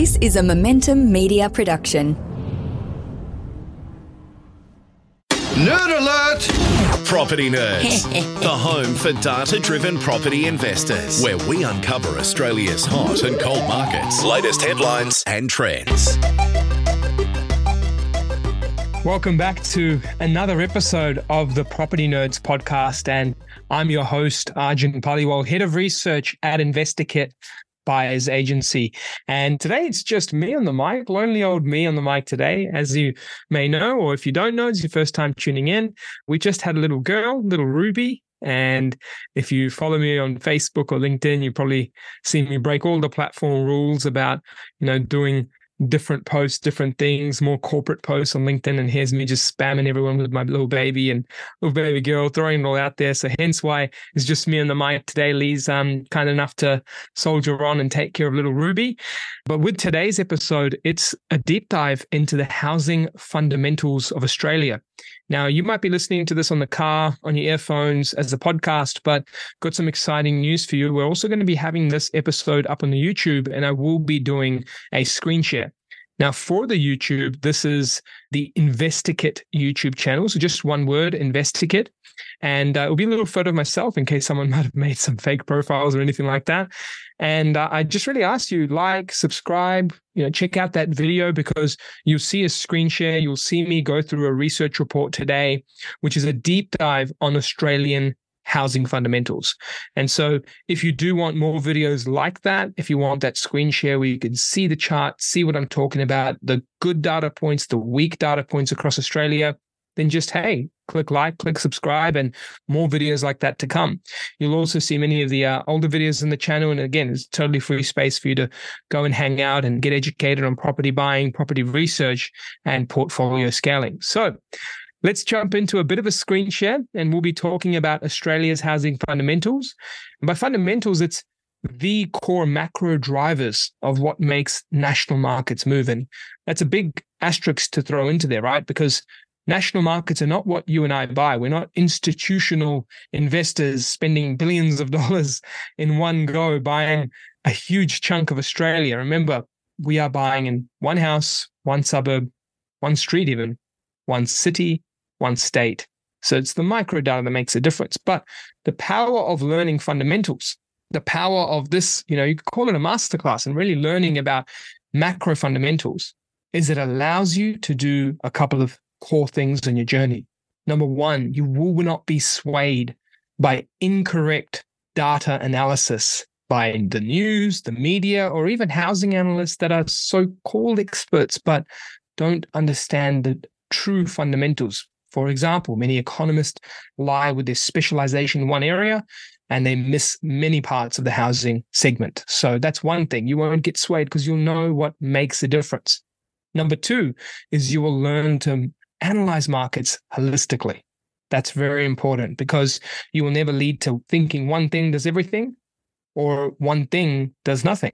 This is a Momentum Media production. Nerd alert! Property Nerds, the home for data driven property investors, where we uncover Australia's hot and cold markets, latest headlines, and trends. Welcome back to another episode of the Property Nerds podcast. And I'm your host, Arjun Paliwal, head of research at InvestorKit buyers agency. And today it's just me on the mic, lonely old me on the mic today. As you may know, or if you don't know, it's your first time tuning in. We just had a little girl, little Ruby. And if you follow me on Facebook or LinkedIn, you probably see me break all the platform rules about, you know, doing different posts, different things, more corporate posts on LinkedIn. And here's me just spamming everyone with my little baby and little baby girl, throwing it all out there. So hence why it's just me on the mic today. Lee's um, kind enough to soldier on and take care of little Ruby. But with today's episode, it's a deep dive into the housing fundamentals of Australia. Now, you might be listening to this on the car, on your earphones as a podcast, but got some exciting news for you. We're also going to be having this episode up on the YouTube, and I will be doing a screen share. Now, for the YouTube, this is the InvestorKit YouTube channel. So just one word, InvestorKit. And uh, it'll be a little photo of myself in case someone might have made some fake profiles or anything like that. And uh, I just really ask you like, subscribe, you know, check out that video because you'll see a screen share. You'll see me go through a research report today, which is a deep dive on Australian housing fundamentals. And so if you do want more videos like that, if you want that screen share where you can see the chart, see what I'm talking about, the good data points, the weak data points across Australia, then just, hey, click like, click subscribe, and more videos like that to come. You'll also see many of the uh, older videos in the channel. And again, it's totally free space for you to go and hang out and get educated on property buying, property research, and portfolio scaling. So let's jump into a bit of a screen share, and we'll be talking about Australia's housing fundamentals. And by fundamentals, it's the core macro drivers of what makes national markets move. And that's a big asterisk to throw into there, right? Because National markets are not what you and I buy. We're not institutional investors spending billions of dollars in one go buying a huge chunk of Australia. Remember, we are buying in one house, one suburb, one street, even one city, one state. So it's the micro data that makes a difference. But the power of learning fundamentals, the power of this, you know, you could call it a masterclass and really learning about macro fundamentals is it allows you to do a couple of core things in your journey. Number one, you will not be swayed by incorrect data analysis by the news, the media, or even housing analysts that are so called experts but don't understand the true fundamentals. For example, many economists lie with their specialization in one area and they miss many parts of the housing segment. So that's one thing. You won't get swayed because you'll know what makes a difference. Number two is you will learn to analyze markets holistically. That's very important because you will never lead to thinking one thing does everything or one thing does nothing.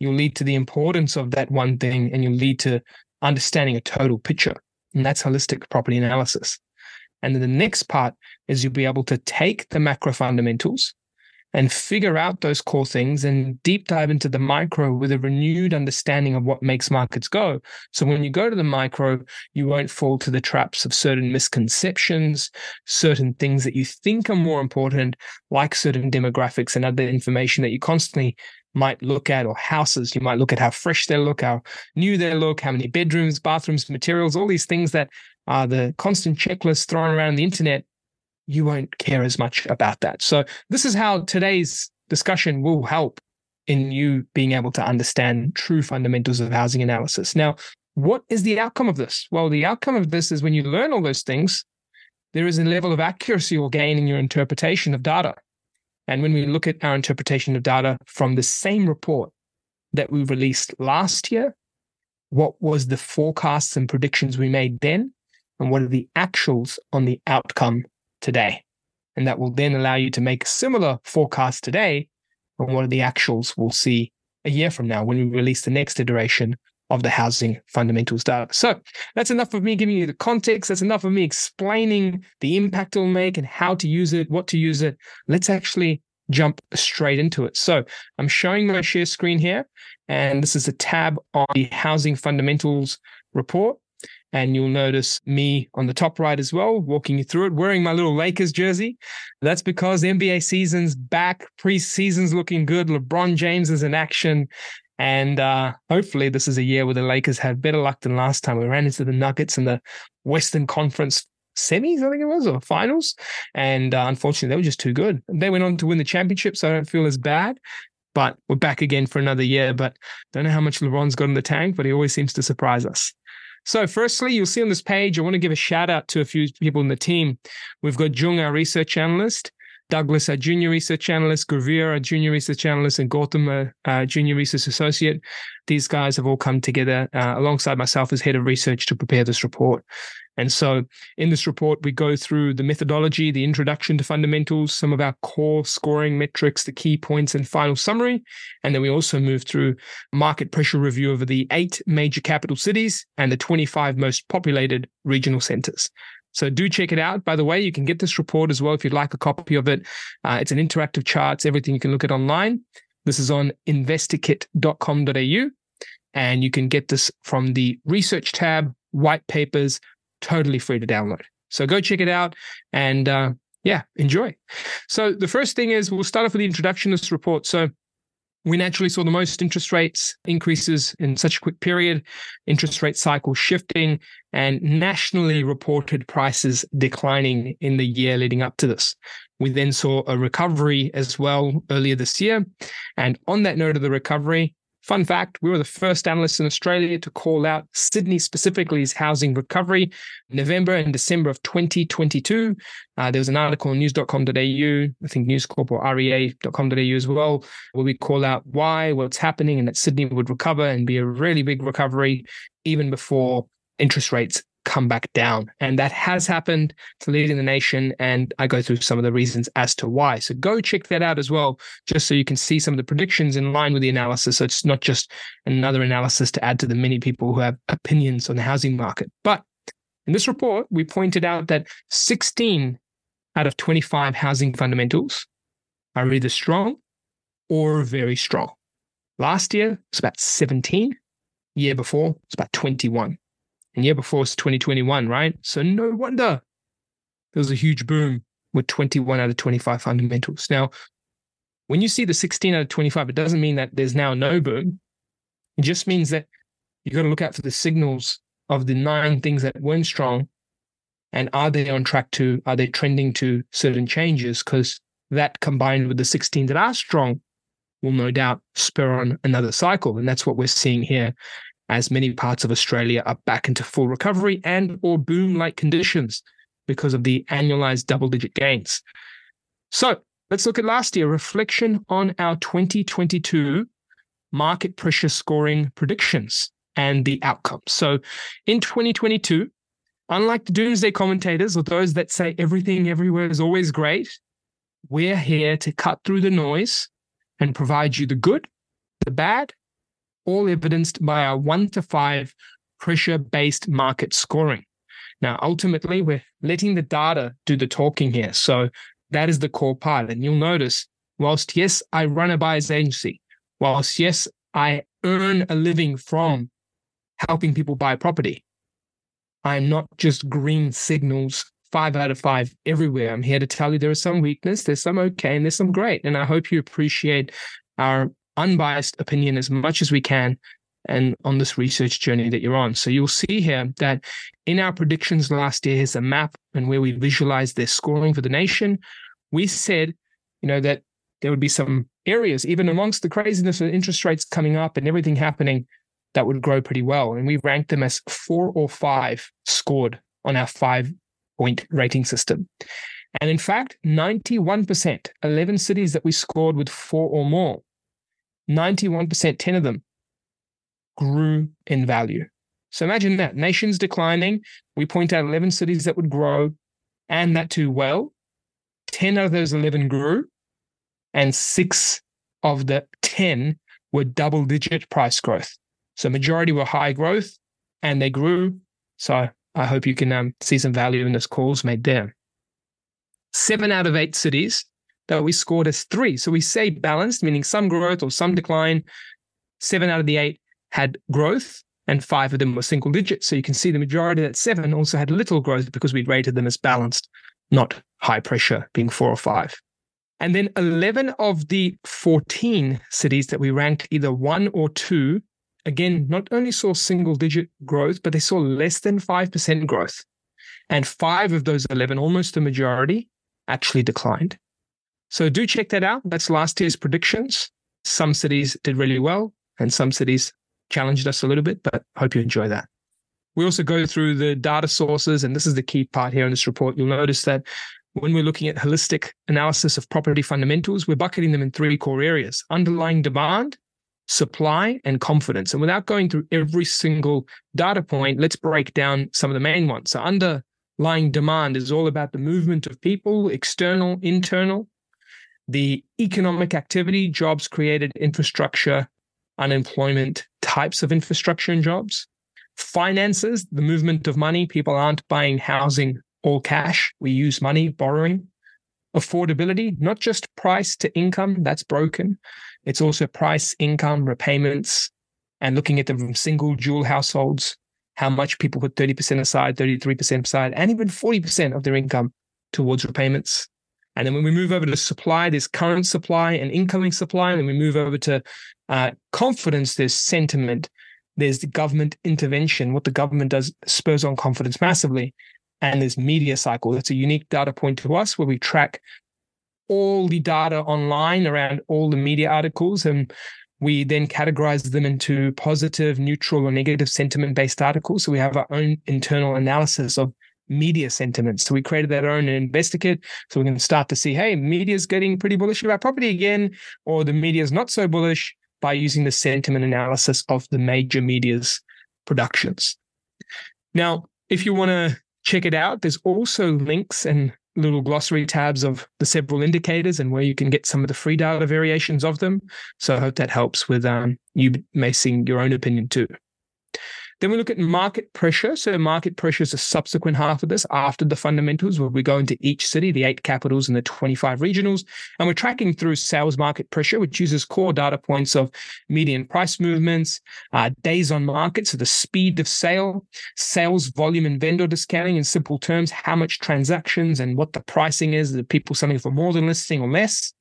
You'll lead to the importance of that one thing and you'll lead to understanding a total picture. And that's holistic property analysis. And then the next part is you'll be able to take the macro fundamentals and figure out those core things and deep dive into the micro with a renewed understanding of what makes markets go. So when you go to the micro, you won't fall to the traps of certain misconceptions, certain things that you think are more important, like certain demographics and other information that you constantly might look at, or houses. You might look at how fresh they look, how new they look, how many bedrooms, bathrooms, materials, all these things that are the constant checklists thrown around the internet you won't care as much about that. So, this is how today's discussion will help in you being able to understand true fundamentals of housing analysis. Now, what is the outcome of this? Well, the outcome of this is when you learn all those things, there is a level of accuracy or gain in your interpretation of data. And when we look at our interpretation of data from the same report that we released last year, what was the forecasts and predictions we made then? And what are the actuals on the outcome today. And that will then allow you to make a similar forecast today And what are the actuals we'll see a year from now when we release the next iteration of the housing fundamentals data. So that's enough of me giving you the context. That's enough of me explaining the impact it'll make and how to use it, what to use it. Let's actually jump straight into it. So I'm showing my share screen here, and this is a tab on the housing fundamentals report. And you'll notice me on the top right as well, walking you through it, wearing my little Lakers jersey. That's because NBA season's back, preseason's looking good. LeBron James is in action. And uh, hopefully, this is a year where the Lakers have better luck than last time. We ran into the Nuggets in the Western Conference semis, I think it was, or finals. And uh, unfortunately, they were just too good. They went on to win the championship, so I don't feel as bad. But we're back again for another year. But don't know how much LeBron's got in the tank, but he always seems to surprise us. So, firstly, you'll see on this page, I want to give a shout out to a few people in the team. We've got Jung, our research analyst, Douglas, our junior research analyst, Gravir, our junior research analyst, and Gautam, our junior research associate. These guys have all come together uh, alongside myself as head of research to prepare this report. And so in this report, we go through the methodology, the introduction to fundamentals, some of our core scoring metrics, the key points, and final summary. And then we also move through market pressure review over the eight major capital cities and the 25 most populated regional centers. So do check it out. By the way, you can get this report as well if you'd like a copy of it. Uh, it's an interactive charts, everything you can look at online. This is on investorkit.com.au. And you can get this from the research tab, white papers, totally free to download. So go check it out and uh, yeah, enjoy. So the first thing is we'll start off with the introduction of this report. So we naturally saw the most interest rates increases in such a quick period, interest rate cycle shifting, and nationally reported prices declining in the year leading up to this. We then saw a recovery as well earlier this year. And on that note of the recovery, Fun fact we were the first analysts in Australia to call out Sydney specifically's housing recovery. November and December of 2022, uh, there was an article on news.com.au, I think News Corp or rea.com.au as well, where we call out why, what's happening, and that Sydney would recover and be a really big recovery even before interest rates come back down. And that has happened to leading the nation. And I go through some of the reasons as to why. So go check that out as well, just so you can see some of the predictions in line with the analysis. So it's not just another analysis to add to the many people who have opinions on the housing market. But in this report, we pointed out that 16 out of 25 housing fundamentals are either strong or very strong. Last year, it's about 17. Year before, it's about 21. And year before was 2021, right? So no wonder there was a huge boom with 21 out of 25 fundamentals. Now, when you see the 16 out of 25, it doesn't mean that there's now no boom. It just means that you got to look out for the signals of the nine things that weren't strong. And are they on track to, are they trending to certain changes? Because that combined with the 16 that are strong will no doubt spur on another cycle. And that's what we're seeing here as many parts of Australia are back into full recovery and or boom-like conditions because of the annualized double-digit gains. So let's look at last year, reflection on our 2022 market pressure scoring predictions and the outcomes. So in 2022, unlike the doomsday commentators or those that say everything everywhere is always great, we're here to cut through the noise and provide you the good, the bad, all evidenced by our one to five pressure based market scoring. Now, ultimately, we're letting the data do the talking here. So that is the core part. And you'll notice, whilst yes, I run a buyer's agency, whilst yes, I earn a living from helping people buy property, I'm not just green signals five out of five everywhere. I'm here to tell you there is some weakness, there's some okay, and there's some great. And I hope you appreciate our unbiased opinion as much as we can and on this research journey that you're on. So you'll see here that in our predictions last year, here's a map and where we visualized their scoring for the nation. We said, you know, that there would be some areas, even amongst the craziness of interest rates coming up and everything happening, that would grow pretty well. And we ranked them as four or five scored on our five point rating system. And in fact, 91%, 11 cities that we scored with four or more, 91%, 10 of them grew in value. So imagine that nations declining. We point out 11 cities that would grow and that too well. 10 out of those 11 grew, and six of the 10 were double digit price growth. So majority were high growth and they grew. So I hope you can um, see some value in this calls made there. Seven out of eight cities that we scored as three. So we say balanced, meaning some growth or some decline. Seven out of the eight had growth, and five of them were single digits. So you can see the majority of that seven also had little growth because we rated them as balanced, not high pressure, being four or five. And then 11 of the 14 cities that we ranked either one or two, again, not only saw single digit growth, but they saw less than 5% growth. And five of those 11, almost the majority, actually declined. So do check that out. That's last year's predictions. Some cities did really well, and some cities challenged us a little bit, but hope you enjoy that. We also go through the data sources, and this is the key part here in this report. You'll notice that when we're looking at holistic analysis of property fundamentals, we're bucketing them in three core areas underlying demand, supply, and confidence. And without going through every single data point, let's break down some of the main ones. So, underlying demand is all about the movement of people, external, internal, the economic activity, jobs created, infrastructure, unemployment, types of infrastructure and jobs. Finances, the movement of money. People aren't buying housing all cash. We use money, borrowing. Affordability, not just price to income, that's broken. It's also price, income, repayments, and looking at them from single, dual households, how much people put 30% aside, 33% aside, and even 40% of their income towards repayments. And then when we move over to supply, there's current supply and incoming supply. And then we move over to uh, confidence, there's sentiment, there's the government intervention. What the government does spurs on confidence massively. And there's media cycle. That's a unique data point to us where we track all the data online around all the media articles and we then categorize them into positive, neutral, or negative sentiment based articles. So we have our own internal analysis of media sentiments. So we created that own InvestorKit. So we can start to see, hey, media's getting pretty bullish about property again, or the media's not so bullish by using the sentiment analysis of the major media's productions. Now, if you want to check it out, there's also links and little glossary tabs of the several indicators and where you can get some of the free data variations of them. So I hope that helps with um, you making your own opinion too. Then we look at market pressure. So market pressure is a subsequent half of this after the fundamentals, where we go into each city, the eight capitals and the 25 regionals, and we're tracking through sales market pressure, which uses core data points of median price movements, uh, days on market, so the speed of sale, sales volume and vendor discounting in simple terms, how much transactions and what the pricing is, the people selling for more than listing or less,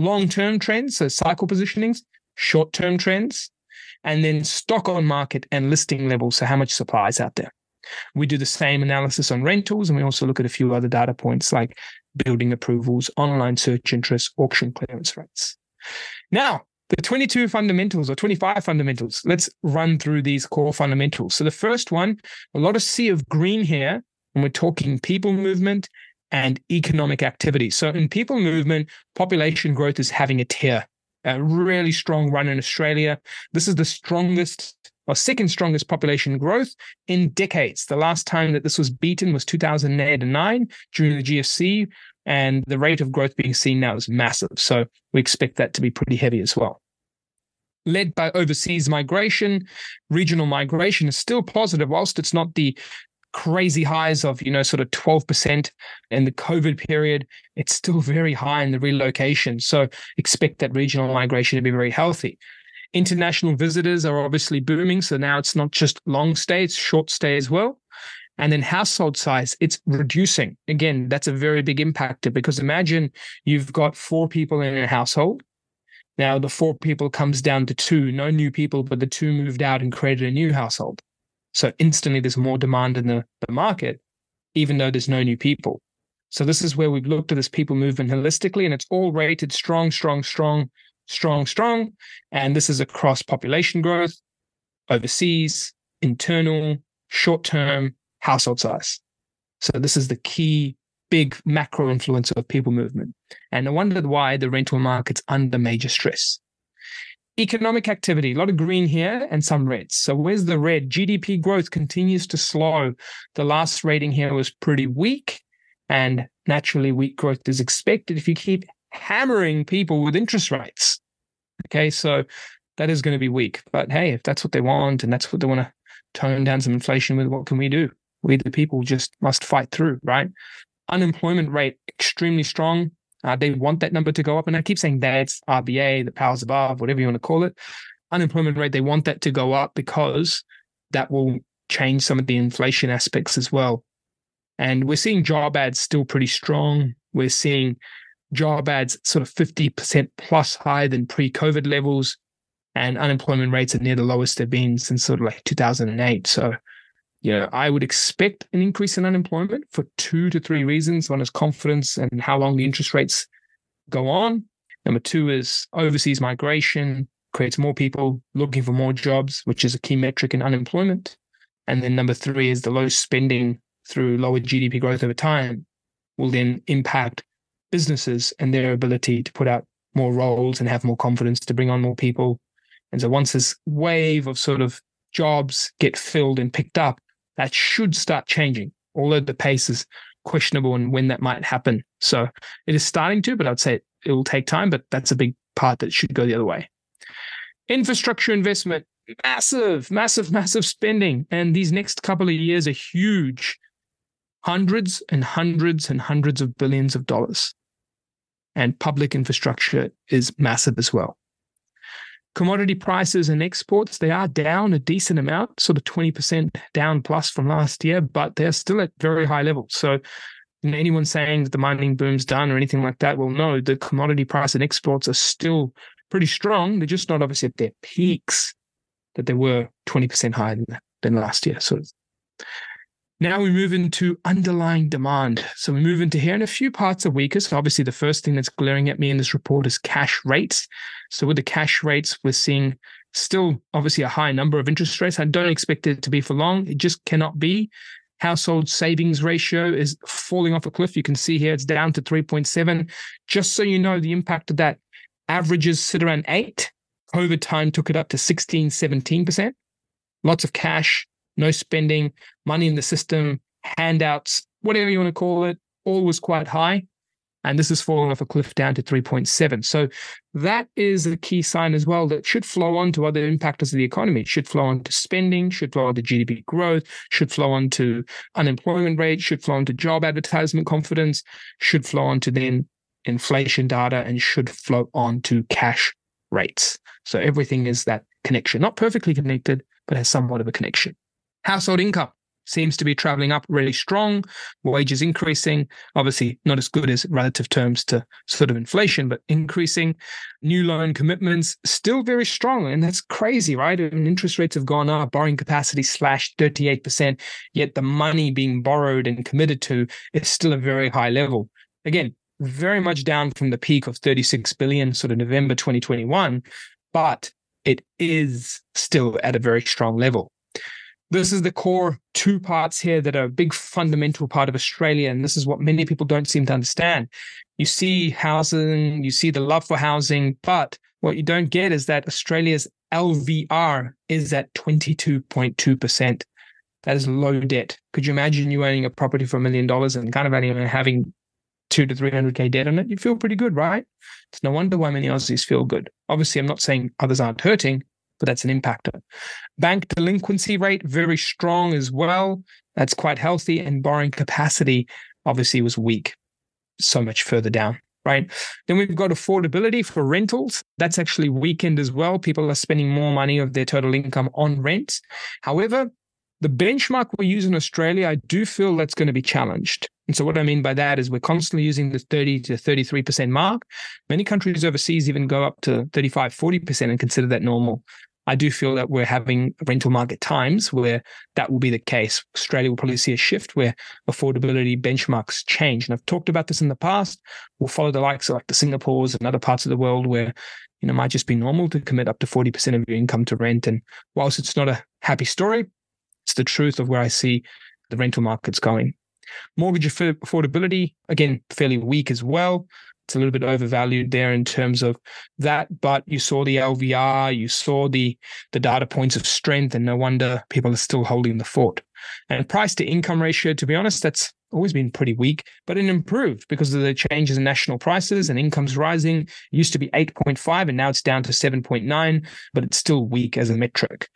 long-term trends, so cycle positionings, short-term trends, and then stock on market and listing levels. So, how much supply is out there? We do the same analysis on rentals, and we also look at a few other data points like building approvals, online search interest, auction clearance rates. Now, the 22 fundamentals or 25 fundamentals, let's run through these core fundamentals. So, the first one, a lot of sea of green here, and we're talking people movement and economic activity. So, in people movement, population growth is having a tear a really strong run in Australia. This is the strongest or second strongest population growth in decades. The last time that this was beaten was 2008 and 9 during the GFC, and the rate of growth being seen now is massive. So we expect that to be pretty heavy as well. Led by overseas migration, regional migration is still positive, whilst it's not the crazy highs of you know sort of 12% in the covid period. It's still very high in the relocation. So expect that regional migration to be very healthy. International visitors are obviously booming. So now it's not just long stay it's short stay as well. And then household size it's reducing. Again that's a very big impactor because imagine you've got four people in a household. Now the four people comes down to two no new people but the two moved out and created a new household so instantly there's more demand in the, the market, even though there's no new people. So this is where we've looked at this people movement holistically, and it's all rated strong, strong, strong, strong, strong. And this is across population growth, overseas, internal, short term, household size. So this is the key big macro influence of people movement. And I wondered why the rental market's under major stress economic activity, a lot of green here and some reds. So where's the red? GDP growth continues to slow. The last rating here was pretty weak, and naturally, weak growth is expected if you keep hammering people with interest rates. Okay, so that is going to be weak. But hey, if that's what they want and that's what they want to tone down some inflation with, what can we do? We, the people, just must fight through, right? Unemployment rate extremely strong, Uh, they want that number to go up. And I keep saying that's RBA, the powers above, whatever you want to call it. Unemployment rate, they want that to go up because that will change some of the inflation aspects as well. And we're seeing job ads still pretty strong. We're seeing job ads sort of 50% plus higher than pre COVID levels. And unemployment rates are near the lowest they've been since sort of like 2008. So you know, I would expect an increase in unemployment for two to three reasons. One is confidence and how long the interest rates go on. Number two is overseas migration creates more people looking for more jobs, which is a key metric in unemployment. And then number three is the low spending through lower GDP growth over time will then impact businesses and their ability to put out more roles and have more confidence to bring on more people. And so once this wave of sort of jobs get filled and picked up, that should start changing, although the pace is questionable and when that might happen. So it is starting to, but I'd say it will take time, but that's a big part that should go the other way. Infrastructure investment, massive, massive, massive spending. And these next couple of years are huge hundreds and hundreds and hundreds of billions of dollars. And public infrastructure is massive as well commodity prices and exports, they are down a decent amount, sort of 20% down plus from last year, but they're still at very high levels. So anyone saying that the mining boom's done or anything like that, well, no, the commodity price and exports are still pretty strong. They're just not obviously at their peaks that they were 20% higher than, than last year. So now we move into underlying demand. So we move into here, and a few parts are weaker. So obviously, the first thing that's glaring at me in this report is cash rates. So with the cash rates, we're seeing still obviously a high number of interest rates. I don't expect it to be for long. It just cannot be. Household savings ratio is falling off a cliff. You can see here it's down to 3.7. Just so you know, the impact of that averages sit around eight. COVID time took it up to 16, 17%. Lots of cash, no spending, money in the system, handouts, whatever you want to call it, all was quite high. And this has fallen off a cliff down to 3.7. So that is a key sign as well that should flow on to other impactors of the economy. It should flow on to spending, should flow on to GDP growth, should flow on to unemployment rate, should flow on to job advertisement confidence, should flow on to then inflation data, and should flow on to cash rates. So everything is that connection, not perfectly connected, but has somewhat of a connection. Household income seems to be traveling up really strong, wages increasing, obviously not as good as relative terms to sort of inflation, but increasing. New loan commitments still very strong. And that's crazy, right? And interest rates have gone up, borrowing capacity slashed 38%, yet the money being borrowed and committed to is still a very high level. Again, very much down from the peak of 36 billion, sort of November 2021, but it is still at a very strong level. This is the core two parts here that are a big fundamental part of Australia. And this is what many people don't seem to understand. You see housing, you see the love for housing, but what you don't get is that Australia's LVR is at 22.2%. That is low debt. Could you imagine you owning a property for a million dollars and kind of only having two to 300K debt on it? You feel pretty good, right? It's no wonder why many Aussies feel good. Obviously, I'm not saying others aren't hurting, but that's an impactor. Bank delinquency rate, very strong as well. That's quite healthy. And borrowing capacity obviously was weak, so much further down. Right. Then we've got affordability for rentals. That's actually weakened as well. People are spending more money of their total income on rent. However, the benchmark we use in Australia, I do feel that's going to be challenged. And so, what I mean by that is we're constantly using the 30 to 33% mark. Many countries overseas even go up to 35, 40% and consider that normal. I do feel that we're having rental market times where that will be the case. Australia will probably see a shift where affordability benchmarks change. And I've talked about this in the past. We'll follow the likes of like the Singapores and other parts of the world where, you know, it might just be normal to commit up to 40% of your income to rent. And whilst it's not a happy story, it's the truth of where I see the rental markets going. Mortgage affordability, again, fairly weak as well it's a little bit overvalued there in terms of that. But you saw the LVR, you saw the the data points of strength, and no wonder people are still holding the fort. And price to income ratio, to be honest, that's always been pretty weak, but it improved because of the changes in national prices and incomes rising. It used to be 8.5 and now it's down to 7.9, but it's still weak as a metric.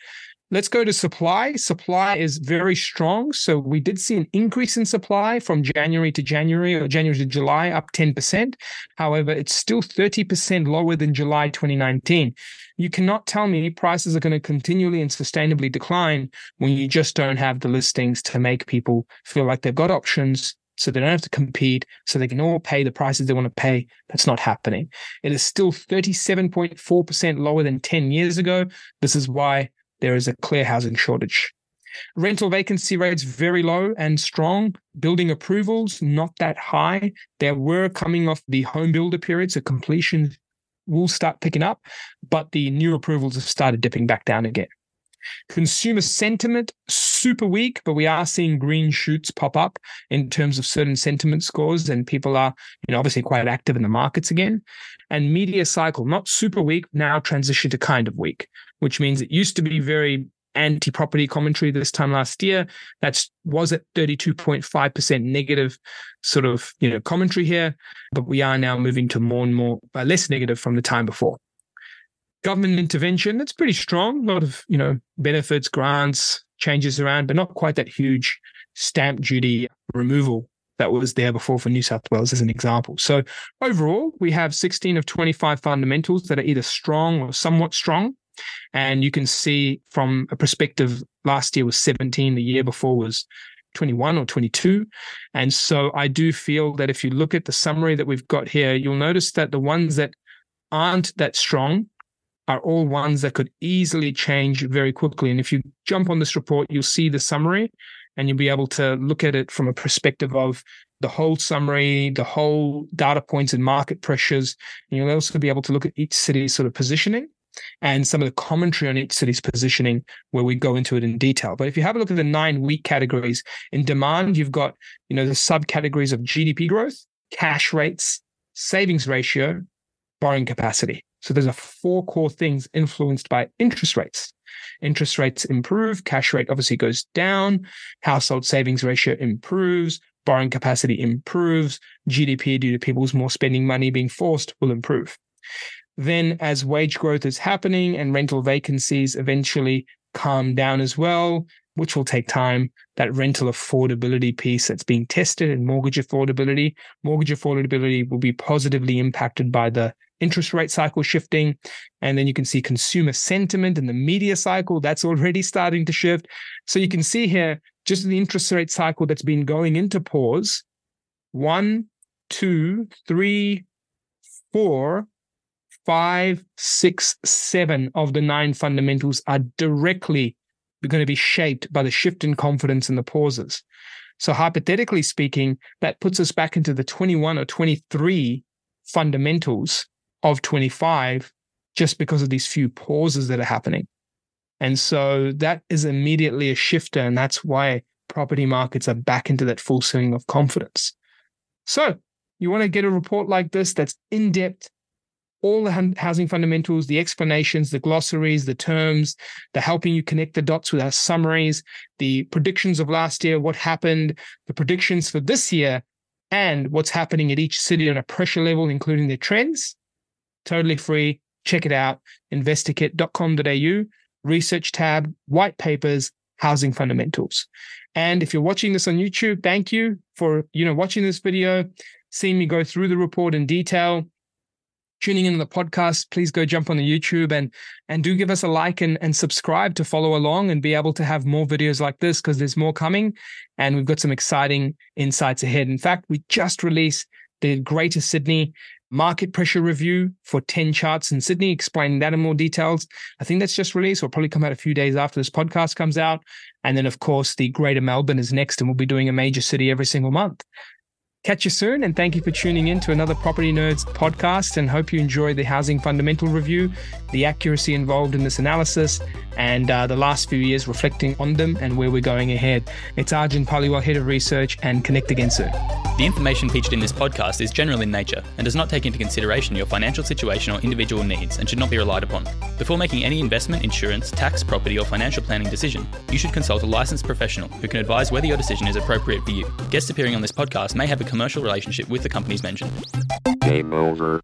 Let's go to supply. Supply is very strong. So we did see an increase in supply from January to January or January to July, up 10%. However, it's still 30% lower than July 2019. You cannot tell me prices are going to continually and sustainably decline when you just don't have the listings to make people feel like they've got options so they don't have to compete, so they can all pay the prices they want to pay. That's not happening. It is still 37.4% lower than 10 years ago. This is why there is a clear housing shortage. Rental vacancy rates very low and strong. Building approvals not that high. There were coming off the home builder period, so completion will start picking up, but the new approvals have started dipping back down again. Consumer sentiment super weak, but we are seeing green shoots pop up in terms of certain sentiment scores, and people are, you know, obviously quite active in the markets again. And media cycle not super weak, now transition to kind of weak, which means it used to be very anti-property commentary this time last year. That was at 32.5% negative sort of, you know, commentary here, but we are now moving to more and more uh, less negative from the time before government intervention, it's pretty strong. A lot of, you know, benefits, grants, changes around, but not quite that huge stamp duty removal that was there before for New South Wales as an example. So overall, we have 16 of 25 fundamentals that are either strong or somewhat strong. And you can see from a perspective, last year was 17, the year before was 21 or 22. And so I do feel that if you look at the summary that we've got here, you'll notice that the ones that aren't that strong are all ones that could easily change very quickly. And if you jump on this report, you'll see the summary and you'll be able to look at it from a perspective of the whole summary, the whole data points and market pressures. And you'll also be able to look at each city's sort of positioning and some of the commentary on each city's positioning where we go into it in detail. But if you have a look at the nine weak categories in demand, you've got, you know, the subcategories of GDP growth, cash rates, savings ratio, borrowing capacity. So there's a four core things influenced by interest rates. Interest rates improve, cash rate obviously goes down, household savings ratio improves, borrowing capacity improves, GDP due to people's more spending money being forced will improve. Then as wage growth is happening and rental vacancies eventually calm down as well, which will take time, that rental affordability piece that's being tested and mortgage affordability, mortgage affordability will be positively impacted by the interest rate cycle shifting. And then you can see consumer sentiment and the media cycle that's already starting to shift. So you can see here just the interest rate cycle that's been going into pause. One, two, three, four, five, six, seven of the nine fundamentals are directly going to be shaped by the shift in confidence and the pauses. So hypothetically speaking, that puts us back into the 21 or 23 fundamentals of 25 just because of these few pauses that are happening. And so that is immediately a shifter. And that's why property markets are back into that full swing of confidence. So you want to get a report like this that's in depth, all the housing fundamentals, the explanations, the glossaries, the terms, the helping you connect the dots with our summaries, the predictions of last year, what happened, the predictions for this year, and what's happening at each city on a pressure level, including the trends totally free. Check it out. InvestorKit.com.au, research tab, white papers, housing fundamentals. And if you're watching this on YouTube, thank you for, you know, watching this video, seeing me go through the report in detail. Tuning in the podcast, please go jump on the YouTube and and do give us a like and, and subscribe to follow along and be able to have more videos like this because there's more coming and we've got some exciting insights ahead. In fact, we just released the Greater Sydney market pressure review for 10 charts in Sydney, explaining that in more details. I think that's just released. Will probably come out a few days after this podcast comes out. And then, of course, the Greater Melbourne is next, and we'll be doing a major city every single month. Catch you soon, and thank you for tuning in to another Property Nerds podcast. And hope you enjoy the housing fundamental review, the accuracy involved in this analysis, and uh, the last few years reflecting on them and where we're going ahead. It's Arjun Paliwal, Head of Research, and connect again soon. The information featured in this podcast is general in nature and does not take into consideration your financial situation or individual needs and should not be relied upon. Before making any investment, insurance, tax, property, or financial planning decision, you should consult a licensed professional who can advise whether your decision is appropriate for you. Guests appearing on this podcast may have a commercial relationship with the companies mentioned. Game over.